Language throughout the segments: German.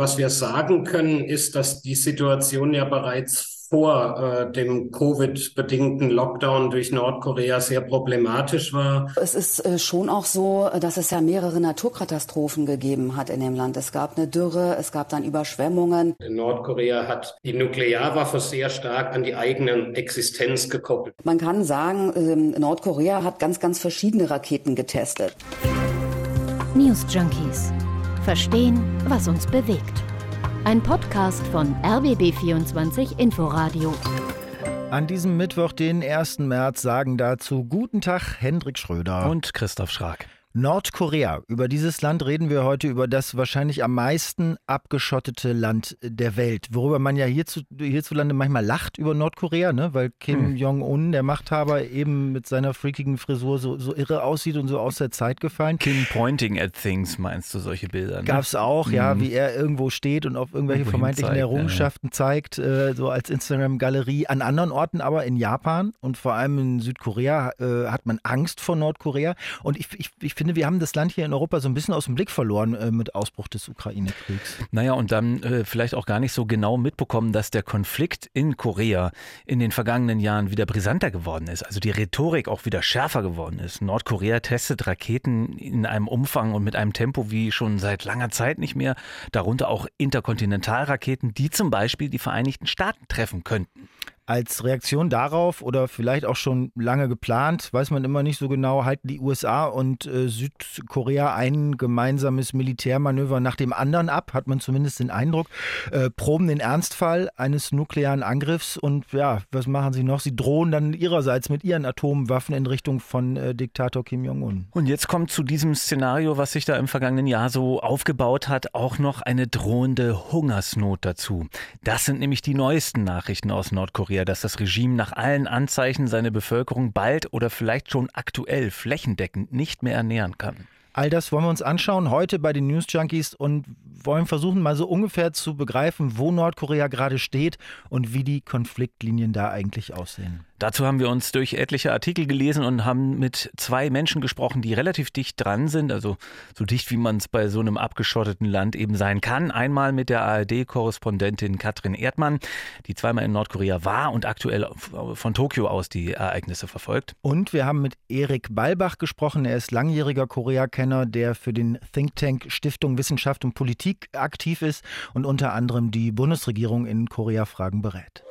Was wir sagen können, ist, dass die Situation ja bereits vor äh, dem Covid-bedingten Lockdown durch Nordkorea sehr problematisch war. Es ist äh, schon auch so, dass es ja mehrere Naturkatastrophen gegeben hat in dem Land. Es gab eine Dürre, es gab dann Überschwemmungen. Nordkorea hat die Nuklearwaffe sehr stark an die eigene Existenz gekoppelt. Man kann sagen, äh, Nordkorea hat ganz, ganz verschiedene Raketen getestet. News Junkies. Verstehen, was uns bewegt. Ein Podcast von RBB24 Inforadio. An diesem Mittwoch, den 1. März, sagen dazu Guten Tag Hendrik Schröder und Christoph Schrag. Nordkorea. Über dieses Land reden wir heute, über das wahrscheinlich am meisten abgeschottete Land der Welt. Worüber man ja hierzu, hierzulande manchmal lacht über Nordkorea, ne? weil Kim hm. Jong-un, der Machthaber, eben mit seiner freakigen Frisur so, so, irre aussieht und so aus der Zeit gefallen. Kim pointing at things, meinst du solche Bilder? Ne? Gab es auch, hm. ja, wie er irgendwo steht und auf irgendwelche irgendwo vermeintlichen zeigt, Errungenschaften ja. zeigt, äh, so als Instagram-Galerie. An anderen Orten aber in Japan und vor allem in Südkorea äh, hat man Angst vor Nordkorea. Und ich, ich, ich finde, wir haben das Land hier in Europa so ein bisschen aus dem Blick verloren äh, mit Ausbruch des Ukraine-Kriegs. Naja, und dann äh, vielleicht auch gar nicht so genau mitbekommen, dass der Konflikt in Korea in den vergangenen Jahren wieder brisanter geworden ist. Also die Rhetorik auch wieder schärfer geworden ist. Nordkorea testet Raketen in einem Umfang und mit einem Tempo wie schon seit langer Zeit nicht mehr. Darunter auch Interkontinentalraketen, die zum Beispiel die Vereinigten Staaten treffen könnten. Als Reaktion darauf oder vielleicht auch schon lange geplant, weiß man immer nicht so genau, halten die USA und äh, Südkorea ein gemeinsames Militärmanöver nach dem anderen ab, hat man zumindest den Eindruck, äh, proben den Ernstfall eines nuklearen Angriffs und ja, was machen sie noch? Sie drohen dann ihrerseits mit ihren Atomwaffen in Richtung von äh, Diktator Kim Jong-un. Und jetzt kommt zu diesem Szenario, was sich da im vergangenen Jahr so aufgebaut hat, auch noch eine drohende Hungersnot dazu. Das sind nämlich die neuesten Nachrichten aus Nordkorea Nordkorea, dass das Regime nach allen Anzeichen seine Bevölkerung bald oder vielleicht schon aktuell flächendeckend nicht mehr ernähren kann. All das wollen wir uns anschauen heute bei den News Junkies und wollen versuchen, mal so ungefähr zu begreifen, wo Nordkorea gerade steht und wie die Konfliktlinien da eigentlich aussehen. Dazu haben wir uns durch etliche Artikel gelesen und haben mit zwei Menschen gesprochen, die relativ dicht dran sind, also so dicht, wie man es bei so einem abgeschotteten Land eben sein kann. Einmal mit der ARD-Korrespondentin Katrin Erdmann, die zweimal in Nordkorea war und aktuell von Tokio aus die Ereignisse verfolgt. Und wir haben mit Erik Balbach gesprochen. Er ist langjähriger Korea-Kenner, der für den Think Tank Stiftung Wissenschaft und Politik aktiv ist und unter anderem die Bundesregierung in Korea-Fragen berät.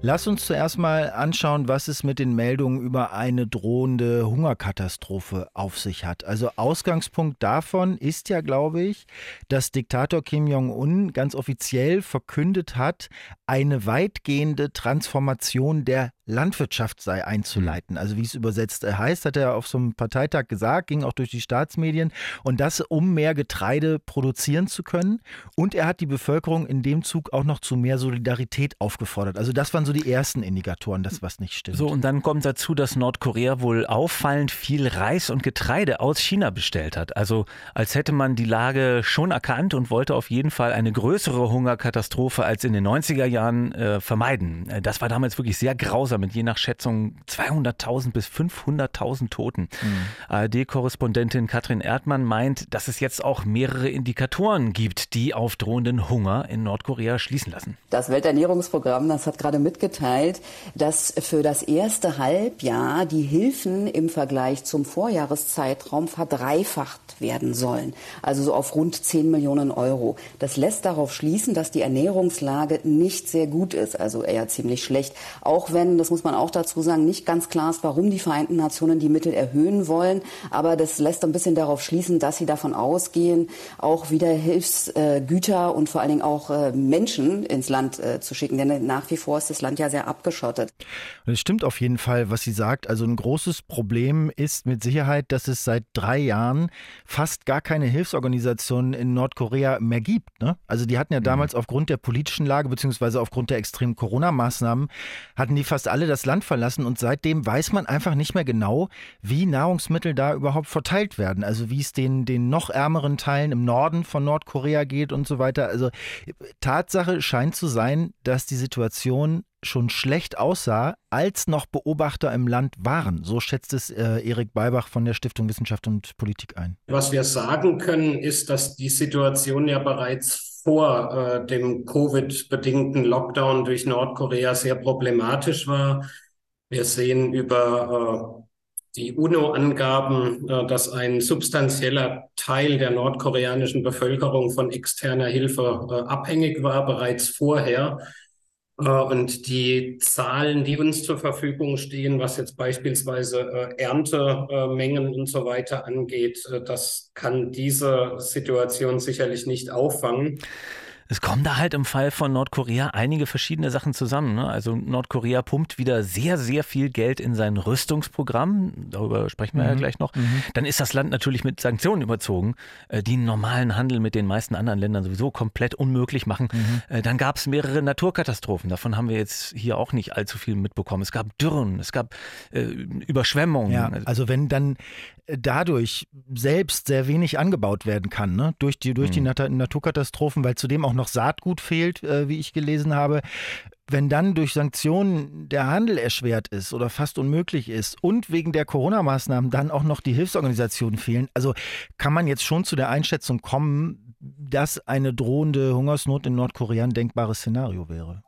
Lass uns zuerst mal anschauen, was es mit den Meldungen über eine drohende Hungerkatastrophe auf sich hat. Also Ausgangspunkt davon ist ja, glaube ich, dass Diktator Kim Jong-un ganz offiziell verkündet hat, eine weitgehende Transformation der Landwirtschaft sei einzuleiten. Also wie es übersetzt heißt, hat er auf so einem Parteitag gesagt, ging auch durch die Staatsmedien und das, um mehr Getreide produzieren zu können. Und er hat die Bevölkerung in dem Zug auch noch zu mehr Solidarität aufgefordert. Also das waren so die ersten Indikatoren, dass was nicht stimmt. So, und dann kommt dazu, dass Nordkorea wohl auffallend viel Reis und Getreide aus China bestellt hat. Also als hätte man die Lage schon erkannt und wollte auf jeden Fall eine größere Hungerkatastrophe als in den 90er Jahren äh, vermeiden. Äh, das war damals wirklich sehr grausam mit je nach Schätzung 200.000 bis 500.000 Toten. Mhm. ARD-Korrespondentin Katrin Erdmann meint, dass es jetzt auch mehrere Indikatoren gibt, die auf drohenden Hunger in Nordkorea schließen lassen. Das Welternährungsprogramm, das hat gerade mitgeteilt, dass für das erste Halbjahr die Hilfen im Vergleich zum Vorjahreszeitraum verdreifacht werden sollen. Also so auf rund 10 Millionen Euro. Das lässt darauf schließen, dass die Ernährungslage nicht sehr gut ist, also eher ziemlich schlecht. Auch wenn, das muss man auch dazu sagen, nicht ganz klar ist, warum die Vereinten Nationen die Mittel erhöhen wollen. Aber das lässt ein bisschen darauf schließen, dass sie davon ausgehen, auch wieder Hilfsgüter und vor allen Dingen auch äh, Menschen ins Land äh, zu schicken. Denn nach wie vor ist das Land ja sehr abgeschottet. Es stimmt auf jeden Fall, was sie sagt. Also ein großes Problem ist mit Sicherheit, dass es seit drei Jahren fast gar keine Hilfsorganisationen in Nordkorea mehr gibt. Ne? Also die hatten ja mhm. damals mhm. aufgrund der politischen Lage beziehungsweise aufgrund der extremen Corona-Maßnahmen hatten die fast alle das Land verlassen und seitdem weiß man einfach nicht mehr genau, wie Nahrungsmittel da überhaupt verteilt werden. Also wie es den, den noch ärmeren Teilen im Norden von Nordkorea geht und so weiter. Also Tatsache scheint zu sein, dass die Situation schon schlecht aussah, als noch Beobachter im Land waren. So schätzt es äh, Erik Beibach von der Stiftung Wissenschaft und Politik ein. Was wir sagen können, ist, dass die Situation ja bereits vor äh, dem Covid-bedingten Lockdown durch Nordkorea sehr problematisch war. Wir sehen über äh, die UNO-Angaben, äh, dass ein substanzieller Teil der nordkoreanischen Bevölkerung von externer Hilfe äh, abhängig war, bereits vorher. Äh, und die Zahlen, die uns zur Verfügung stehen, was jetzt beispielsweise Erntemengen und so weiter angeht, das kann diese Situation sicherlich nicht auffangen. Es kommen da halt im Fall von Nordkorea einige verschiedene Sachen zusammen. Ne? Also Nordkorea pumpt wieder sehr, sehr viel Geld in sein Rüstungsprogramm. Darüber sprechen wir mhm. ja gleich noch. Mhm. Dann ist das Land natürlich mit Sanktionen überzogen, äh, die einen normalen Handel mit den meisten anderen Ländern sowieso komplett unmöglich machen. Mhm. Äh, dann gab es mehrere Naturkatastrophen. Davon haben wir jetzt hier auch nicht allzu viel mitbekommen. Es gab Dürren, es gab äh, Überschwemmungen. Ja, also wenn dann dadurch selbst sehr wenig angebaut werden kann, ne? durch die, durch die mhm. Naturkatastrophen, weil zudem auch noch Saatgut fehlt, äh, wie ich gelesen habe. Wenn dann durch Sanktionen der Handel erschwert ist oder fast unmöglich ist und wegen der Corona-Maßnahmen dann auch noch die Hilfsorganisationen fehlen, also kann man jetzt schon zu der Einschätzung kommen, dass eine drohende Hungersnot in Nordkorea ein denkbares Szenario wäre.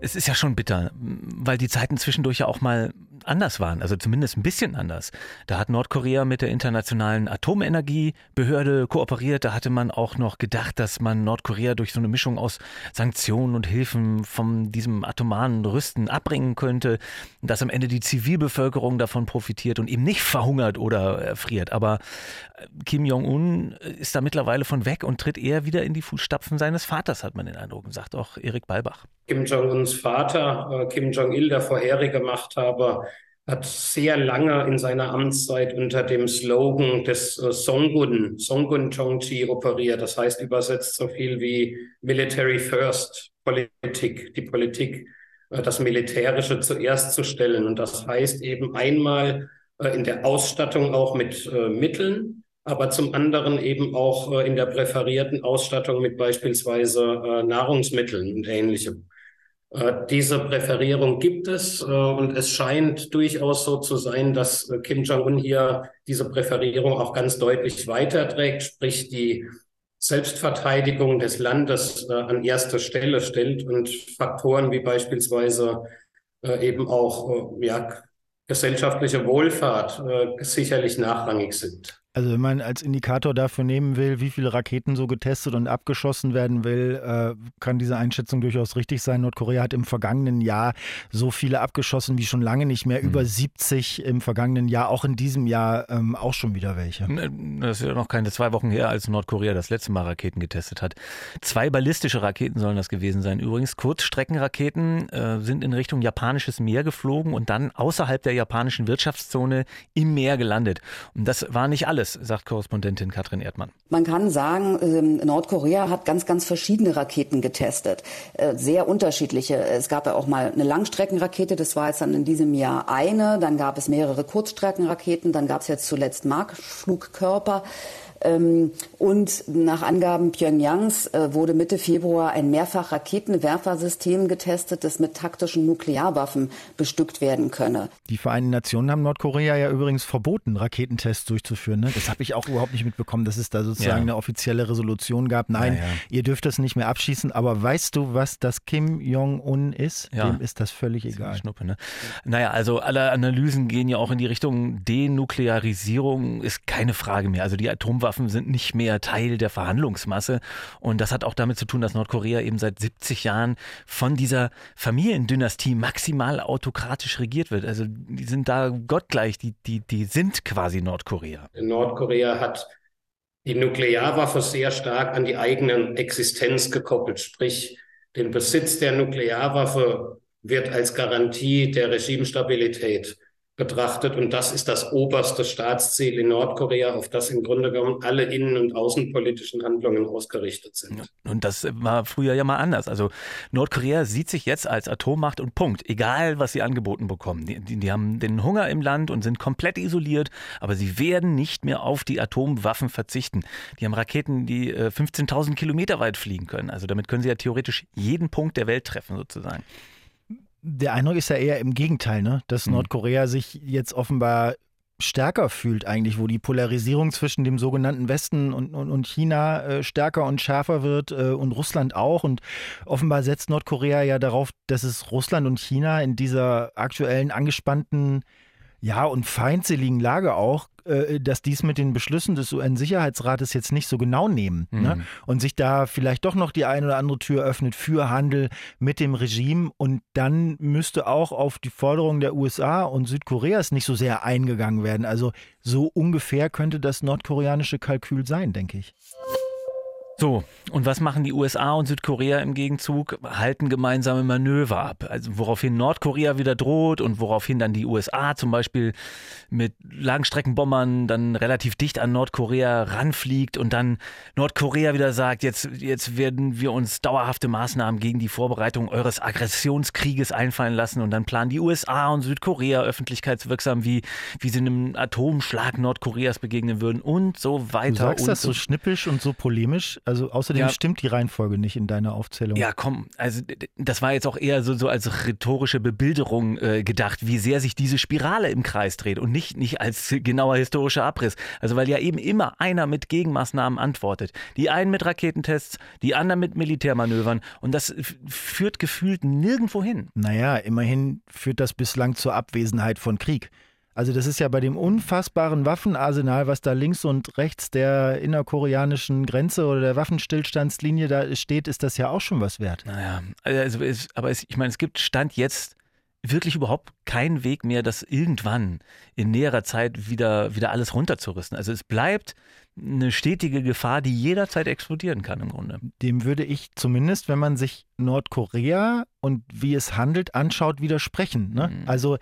Es ist ja schon bitter, weil die Zeiten zwischendurch ja auch mal anders waren, also zumindest ein bisschen anders. Da hat Nordkorea mit der internationalen Atomenergiebehörde kooperiert. Da hatte man auch noch gedacht, dass man Nordkorea durch so eine Mischung aus Sanktionen und Hilfen von diesem atomaren Rüsten abbringen könnte, dass am Ende die Zivilbevölkerung davon profitiert und eben nicht verhungert oder erfriert. Aber äh, Kim Jong-un ist da mittlerweile von weg und tritt eher wieder in die Fußstapfen seines Vaters, hat man den Eindruck, sagt auch Erik Balbach. Kim Jong-uns Vater, äh, Kim Jong-il, der vorherige Machthaber, hat sehr lange in seiner Amtszeit unter dem Slogan des äh, Songun, Songun Chongji operiert. Das heißt übersetzt so viel wie Military First Politik, die Politik, äh, das Militärische zuerst zu stellen. Und das heißt eben einmal in der Ausstattung auch mit Mitteln, aber zum anderen eben auch in der präferierten Ausstattung mit beispielsweise Nahrungsmitteln und ähnlichem. Äh, diese Präferierung gibt es äh, und es scheint durchaus so zu sein, dass äh, Kim Jong-un hier diese Präferierung auch ganz deutlich weiterträgt, sprich die Selbstverteidigung des Landes an erste Stelle stellt und Faktoren wie beispielsweise eben auch ja, gesellschaftliche Wohlfahrt sicherlich nachrangig sind. Also wenn man als Indikator dafür nehmen will, wie viele Raketen so getestet und abgeschossen werden will, äh, kann diese Einschätzung durchaus richtig sein. Nordkorea hat im vergangenen Jahr so viele abgeschossen wie schon lange nicht mehr. Mhm. Über 70 im vergangenen Jahr, auch in diesem Jahr ähm, auch schon wieder welche. Ne, das ist ja noch keine zwei Wochen her, als Nordkorea das letzte Mal Raketen getestet hat. Zwei ballistische Raketen sollen das gewesen sein. Übrigens, Kurzstreckenraketen äh, sind in Richtung japanisches Meer geflogen und dann außerhalb der japanischen Wirtschaftszone im Meer gelandet. Und das war nicht alles es, sagt Korrespondentin Katrin Erdmann. Man kann sagen, ähm, Nordkorea hat ganz, ganz verschiedene Raketen getestet. Äh, sehr unterschiedliche. Es gab ja auch mal eine Langstreckenrakete, das war jetzt dann in diesem Jahr eine. Dann gab es mehrere Kurzstreckenraketen. Dann gab es jetzt zuletzt Markflugkörper. Ähm, und nach Angaben Pyongyangs äh, wurde Mitte Februar ein Mehrfach-Raketenwerfersystem getestet, das mit taktischen Nuklearwaffen bestückt werden könne. Die Vereinten Nationen haben Nordkorea ja übrigens verboten, Raketentests durchzuführen. Ne? Das habe ich auch überhaupt nicht mitbekommen, dass es da sozusagen ja. eine offizielle Resolution gab. Nein, ja, ja. ihr dürft das nicht mehr abschießen. Aber weißt du, was das Kim Jong-un ist? Dem ist das völlig egal. Schnuppe, ne? Naja, also alle Analysen gehen ja auch in die Richtung Denuklearisierung, ist keine Frage mehr. Also die Atomwaffen Atomwaffen sind nicht mehr Teil der Verhandlungsmasse. Und das hat auch damit zu tun, dass Nordkorea eben seit 70 Jahren von dieser Familiendynastie maximal autokratisch regiert wird. Also die sind da gottgleich, die, die, die sind quasi Nordkorea. Nordkorea hat die Nuklearwaffe sehr stark an die eigene Existenz gekoppelt, sprich den Besitz der Nuklearwaffe wird als Garantie der Regimestabilität betrachtet. Und das ist das oberste Staatsziel in Nordkorea, auf das im Grunde genommen alle innen- und außenpolitischen Handlungen ausgerichtet sind. Und das war früher ja mal anders. Also Nordkorea sieht sich jetzt als Atommacht und Punkt. Egal, was sie angeboten bekommen. Die, die, die haben den Hunger im Land und sind komplett isoliert, aber sie werden nicht mehr auf die Atomwaffen verzichten. Die haben Raketen, die 15.000 äh, Kilometer weit fliegen können. Also damit können sie ja theoretisch jeden Punkt der Welt treffen, sozusagen. Der Eindruck ist ja eher im Gegenteil, ne? dass mhm. Nordkorea sich jetzt offenbar stärker fühlt eigentlich, wo die Polarisierung zwischen dem sogenannten Westen und, und, und China äh, stärker und schärfer wird äh, und Russland auch. Und offenbar setzt Nordkorea ja darauf, dass es Russland und China in dieser aktuellen angespannten ja, und feindseligen Lage auch, äh, dass dies mit den Beschlüssen des UN-Sicherheitsrates jetzt nicht so genau nehmen ne? mhm. ne? und sich da vielleicht doch noch die eine oder andere Tür öffnet für Handel mit dem Regime und dann müsste auch auf die Forderungen der USA und Südkoreas nicht so sehr eingegangen werden. Also so ungefähr könnte das nordkoreanische Kalkül sein, denke ich. So, und was machen die USA und Südkorea im Gegenzug? Halten gemeinsame Manöver ab. Also woraufhin Nordkorea wieder droht und woraufhin dann die USA zum Beispiel mit Langstreckenbombern dann relativ dicht an Nordkorea ranfliegt und dann Nordkorea wieder sagt, jetzt, jetzt werden wir uns dauerhafte Maßnahmen gegen die Vorbereitung eures Aggressionskrieges einfallen lassen und dann planen die USA und Südkorea öffentlichkeitswirksam, wie, wie sie einem Atomschlag Nordkoreas begegnen würden und so weiter. Du sagst das so schnippisch und so polemisch. Also außerdem ja. stimmt die Reihenfolge nicht in deiner Aufzählung. Ja, komm, also das war jetzt auch eher so, so als rhetorische Bebilderung äh, gedacht, wie sehr sich diese Spirale im Kreis dreht und nicht, nicht als genauer historischer Abriss. Also weil ja eben immer einer mit Gegenmaßnahmen antwortet. Die einen mit Raketentests, die anderen mit Militärmanövern und das führt gefühlt nirgendwo hin. Naja, immerhin führt das bislang zur Abwesenheit von Krieg. Also das ist ja bei dem unfassbaren Waffenarsenal, was da links und rechts der innerkoreanischen Grenze oder der Waffenstillstandslinie da steht, ist das ja auch schon was wert. Naja, also es, aber es, ich meine, es gibt Stand jetzt wirklich überhaupt keinen Weg mehr, das irgendwann in näherer Zeit wieder, wieder alles runterzurüsten. Also es bleibt eine stetige Gefahr, die jederzeit explodieren kann im Grunde. Dem würde ich zumindest, wenn man sich Nordkorea und wie es handelt anschaut, widersprechen. Ne? Mhm. Also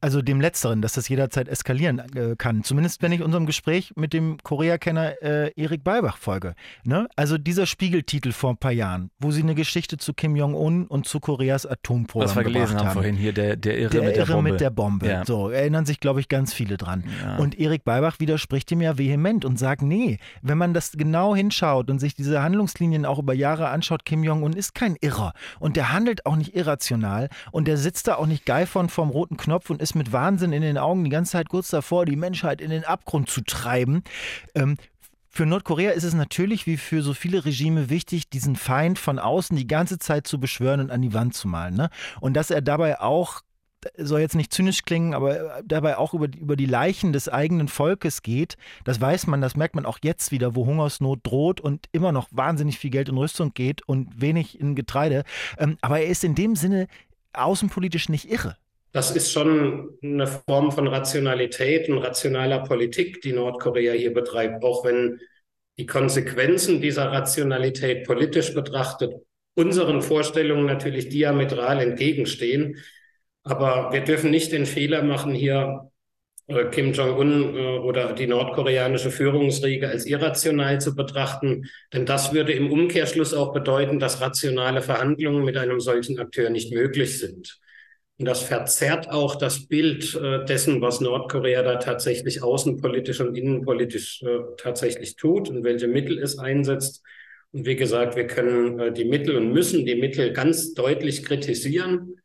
also dem Letzteren, dass das jederzeit eskalieren äh, kann. Zumindest wenn ich unserem Gespräch mit dem Korea-Kenner äh, Erik Balbach folge. Ne? Also dieser Spiegeltitel vor ein paar Jahren, wo sie eine Geschichte zu Kim Jong-un und zu Koreas Atomprogramm Was wir gelesen haben, haben vorhin hier, der, der Irre, der mit, der Irre mit der Bombe. Ja. So, erinnern sich, glaube ich, ganz viele dran. Ja. Und Erik Balbach widerspricht ihm ja vehement und sagt, nee, wenn man das genau hinschaut und sich diese Handlungslinien auch über Jahre anschaut, Kim Jong-un ist kein Irrer. Und der handelt auch nicht irrational und der sitzt da auch nicht geifern vorm roten Knopf und ist mit Wahnsinn in den Augen die ganze Zeit kurz davor, die Menschheit in den Abgrund zu treiben. Ähm, für Nordkorea ist es natürlich wie für so viele Regime wichtig, diesen Feind von außen die ganze Zeit zu beschwören und an die Wand zu malen. Ne? Und dass er dabei auch soll jetzt nicht zynisch klingen, aber dabei auch über die, über die Leichen des eigenen Volkes geht. Das weiß man, das merkt man auch jetzt wieder, wo Hungersnot droht und immer noch wahnsinnig viel Geld in Rüstung geht und wenig in Getreide. Ähm, aber er ist in dem Sinne außenpolitisch nicht irre. Das ist schon eine Form von Rationalität und rationaler Politik, die Nordkorea hier betreibt, auch wenn die Konsequenzen dieser Rationalität politisch betrachtet unseren Vorstellungen natürlich diametral entgegenstehen. Aber wir dürfen nicht den Fehler machen, hier äh, Kim Jong-un äh, oder die nordkoreanische Führungsriege als irrational zu betrachten. Denn das würde im Umkehrschluss auch bedeuten, dass rationale Verhandlungen mit einem solchen Akteur nicht möglich sind. Und das verzerrt auch das Bild äh, dessen, was Nordkorea da tatsächlich außenpolitisch und innenpolitisch äh, tatsächlich tut und welche Mittel es einsetzt. Und wie gesagt, wir können äh, die Mittel und müssen die Mittel ganz deutlich kritisieren.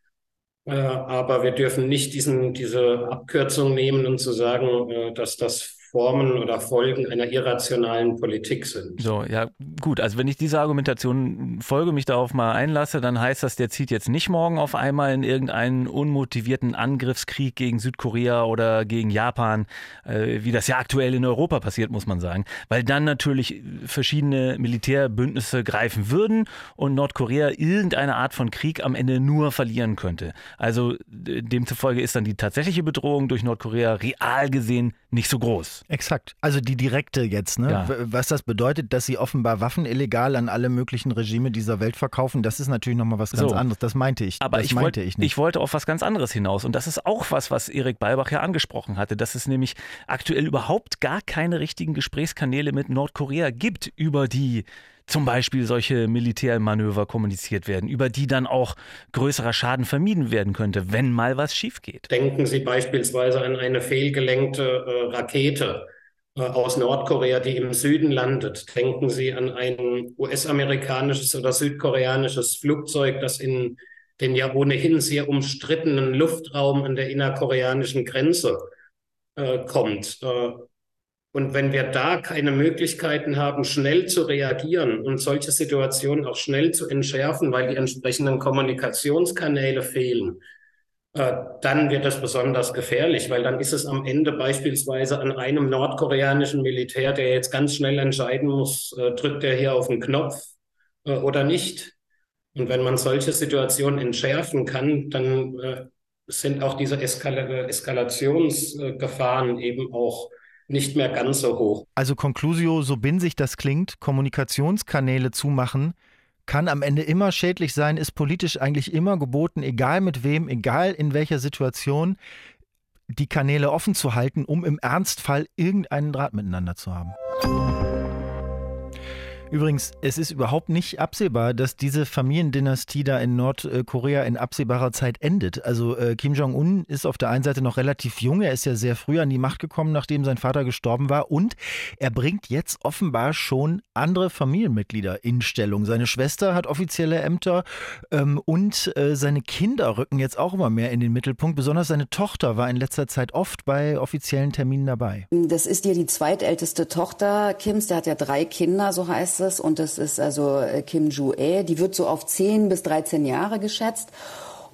Äh, aber wir dürfen nicht diesen, diese Abkürzung nehmen und zu sagen, äh, dass das Formen oder Folgen einer irrationalen Politik sind. So, ja, gut. Also wenn ich diese Argumentation folge, mich darauf mal einlasse, dann heißt das, der zieht jetzt nicht morgen auf einmal in irgendeinen unmotivierten Angriffskrieg gegen Südkorea oder gegen Japan, äh, wie das ja aktuell in Europa passiert, muss man sagen. Weil dann natürlich verschiedene Militärbündnisse greifen würden und Nordkorea irgendeine Art von Krieg am Ende nur verlieren könnte. Also demzufolge ist dann die tatsächliche Bedrohung durch Nordkorea real gesehen nicht so groß. Exakt. Also die direkte jetzt, ne? Ja. Was das bedeutet, dass sie offenbar Waffen illegal an alle möglichen Regime dieser Welt verkaufen, das ist natürlich nochmal was ganz So. anderes. Das meinte ich. Aber das ich, meinte wollt, ich nicht. ich wollte auf was ganz anderes hinaus. Und das ist auch was, was Erik Balbach ja angesprochen hatte, dass es nämlich aktuell überhaupt gar keine richtigen Gesprächskanäle mit Nordkorea gibt, über die zum Beispiel solche Militärmanöver kommuniziert werden, über die dann auch größerer Schaden vermieden werden könnte, wenn mal was schief geht. Denken Sie beispielsweise an eine fehlgelenkte äh, Rakete äh, aus Nordkorea, die im Süden landet. Denken Sie an ein US-amerikanisches oder südkoreanisches Flugzeug, das in den ja ohnehin sehr umstrittenen Luftraum an der innerkoreanischen Grenze äh, kommt. Und wenn wir da keine Möglichkeiten haben, schnell zu reagieren und solche Situationen auch schnell zu entschärfen, weil die entsprechenden Kommunikationskanäle fehlen, äh, dann wird das besonders gefährlich, weil dann ist es am Ende beispielsweise an einem nordkoreanischen Militär, der jetzt ganz schnell entscheiden muss, äh, drückt er hier auf den Knopf äh, oder nicht. Und wenn man solche Situationen entschärfen kann, dann äh, sind auch diese Eskal Eskalationsgefahren eben auch nicht mehr ganz so hoch. Also Conclusio, so bindig das klingt, Kommunikationskanäle zumachen, kann am Ende immer schädlich sein, ist politisch eigentlich immer geboten, egal mit wem, egal in welcher Situation, die Kanäle offen zu halten, um im Ernstfall irgendeinen Draht miteinander zu haben. Übrigens, es ist überhaupt nicht absehbar, dass diese Familiendynastie da in Nordkorea in absehbarer Zeit endet. Also äh, Kim Jong-un ist auf der einen Seite noch relativ jung, er ist ja sehr früh an die Macht gekommen, nachdem sein Vater gestorben war und er bringt jetzt offenbar schon andere Familienmitglieder in Stellung. Seine Schwester hat offizielle Ämter ähm, und äh, seine Kinder rücken jetzt auch immer mehr in den Mittelpunkt. Besonders seine Tochter war in letzter Zeit oft bei offiziellen Terminen dabei. Das ist ja die zweitälteste Tochter Kims, der hat ja drei Kinder, so heißt es. Und das ist also äh, Kim Ju-ae, die wird so auf 10 bis 13 Jahre geschätzt.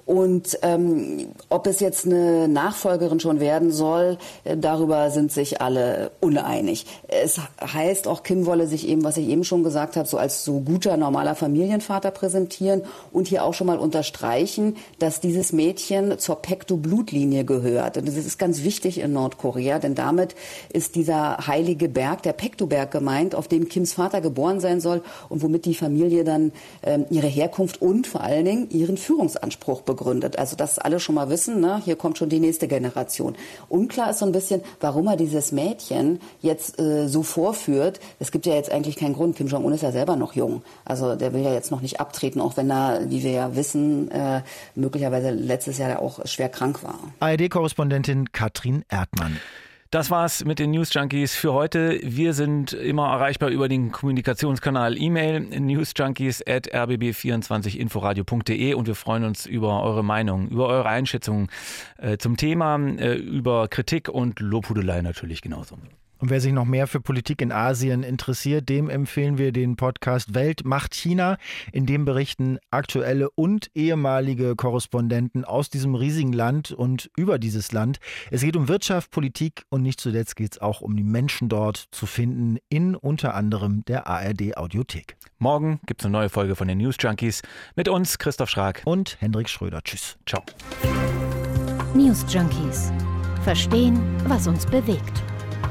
Und ähm, ob es jetzt eine Nachfolgerin schon werden soll, äh, darüber sind sich alle uneinig. Es heißt auch, Kim wolle sich eben, was ich eben schon gesagt habe, so als so guter, normaler Familienvater präsentieren und hier auch schon mal unterstreichen, dass dieses Mädchen zur Pekto-Blutlinie gehört. Und das ist ganz wichtig in Nordkorea, denn damit ist dieser heilige Berg, der Pekto-Berg gemeint, auf dem Kims Vater geboren sein soll und womit die Familie dann ähm, ihre Herkunft und vor allen Dingen ihren Führungsanspruch begründet begründet. Also dass alle schon mal wissen, ne, hier kommt schon die nächste Generation. Unklar ist so ein bisschen, warum er dieses Mädchen jetzt äh, so vorführt. Es gibt ja jetzt eigentlich keinen Grund. Kim Jong-un ist ja selber noch jung. Also der will ja jetzt noch nicht abtreten, auch wenn er, wie wir ja wissen, äh, möglicherweise letztes Jahr auch schwer krank war. ARD-Korrespondentin Katrin Erdmann. Das war's mit den News Junkies für heute. Wir sind immer erreichbar über den Kommunikationskanal E-Mail newsjunkies at rbb24inforadio.de und wir freuen uns über eure Meinung, über eure Einschätzungen äh, zum Thema, äh, über Kritik und Lobhudelei natürlich genauso. Und wer sich noch mehr für Politik in Asien interessiert, dem empfehlen wir den Podcast Welt macht China. In dem berichten aktuelle und ehemalige Korrespondenten aus diesem riesigen Land und über dieses Land. Es geht um Wirtschaft, Politik und nicht zuletzt geht es auch um die Menschen dort zu finden, in unter anderem der ARD Audiothek. Morgen gibt es eine neue Folge von den News Junkies mit uns, Christoph Schrag und Hendrik Schröder. Tschüss. Ciao. News Junkies. Verstehen, was uns bewegt.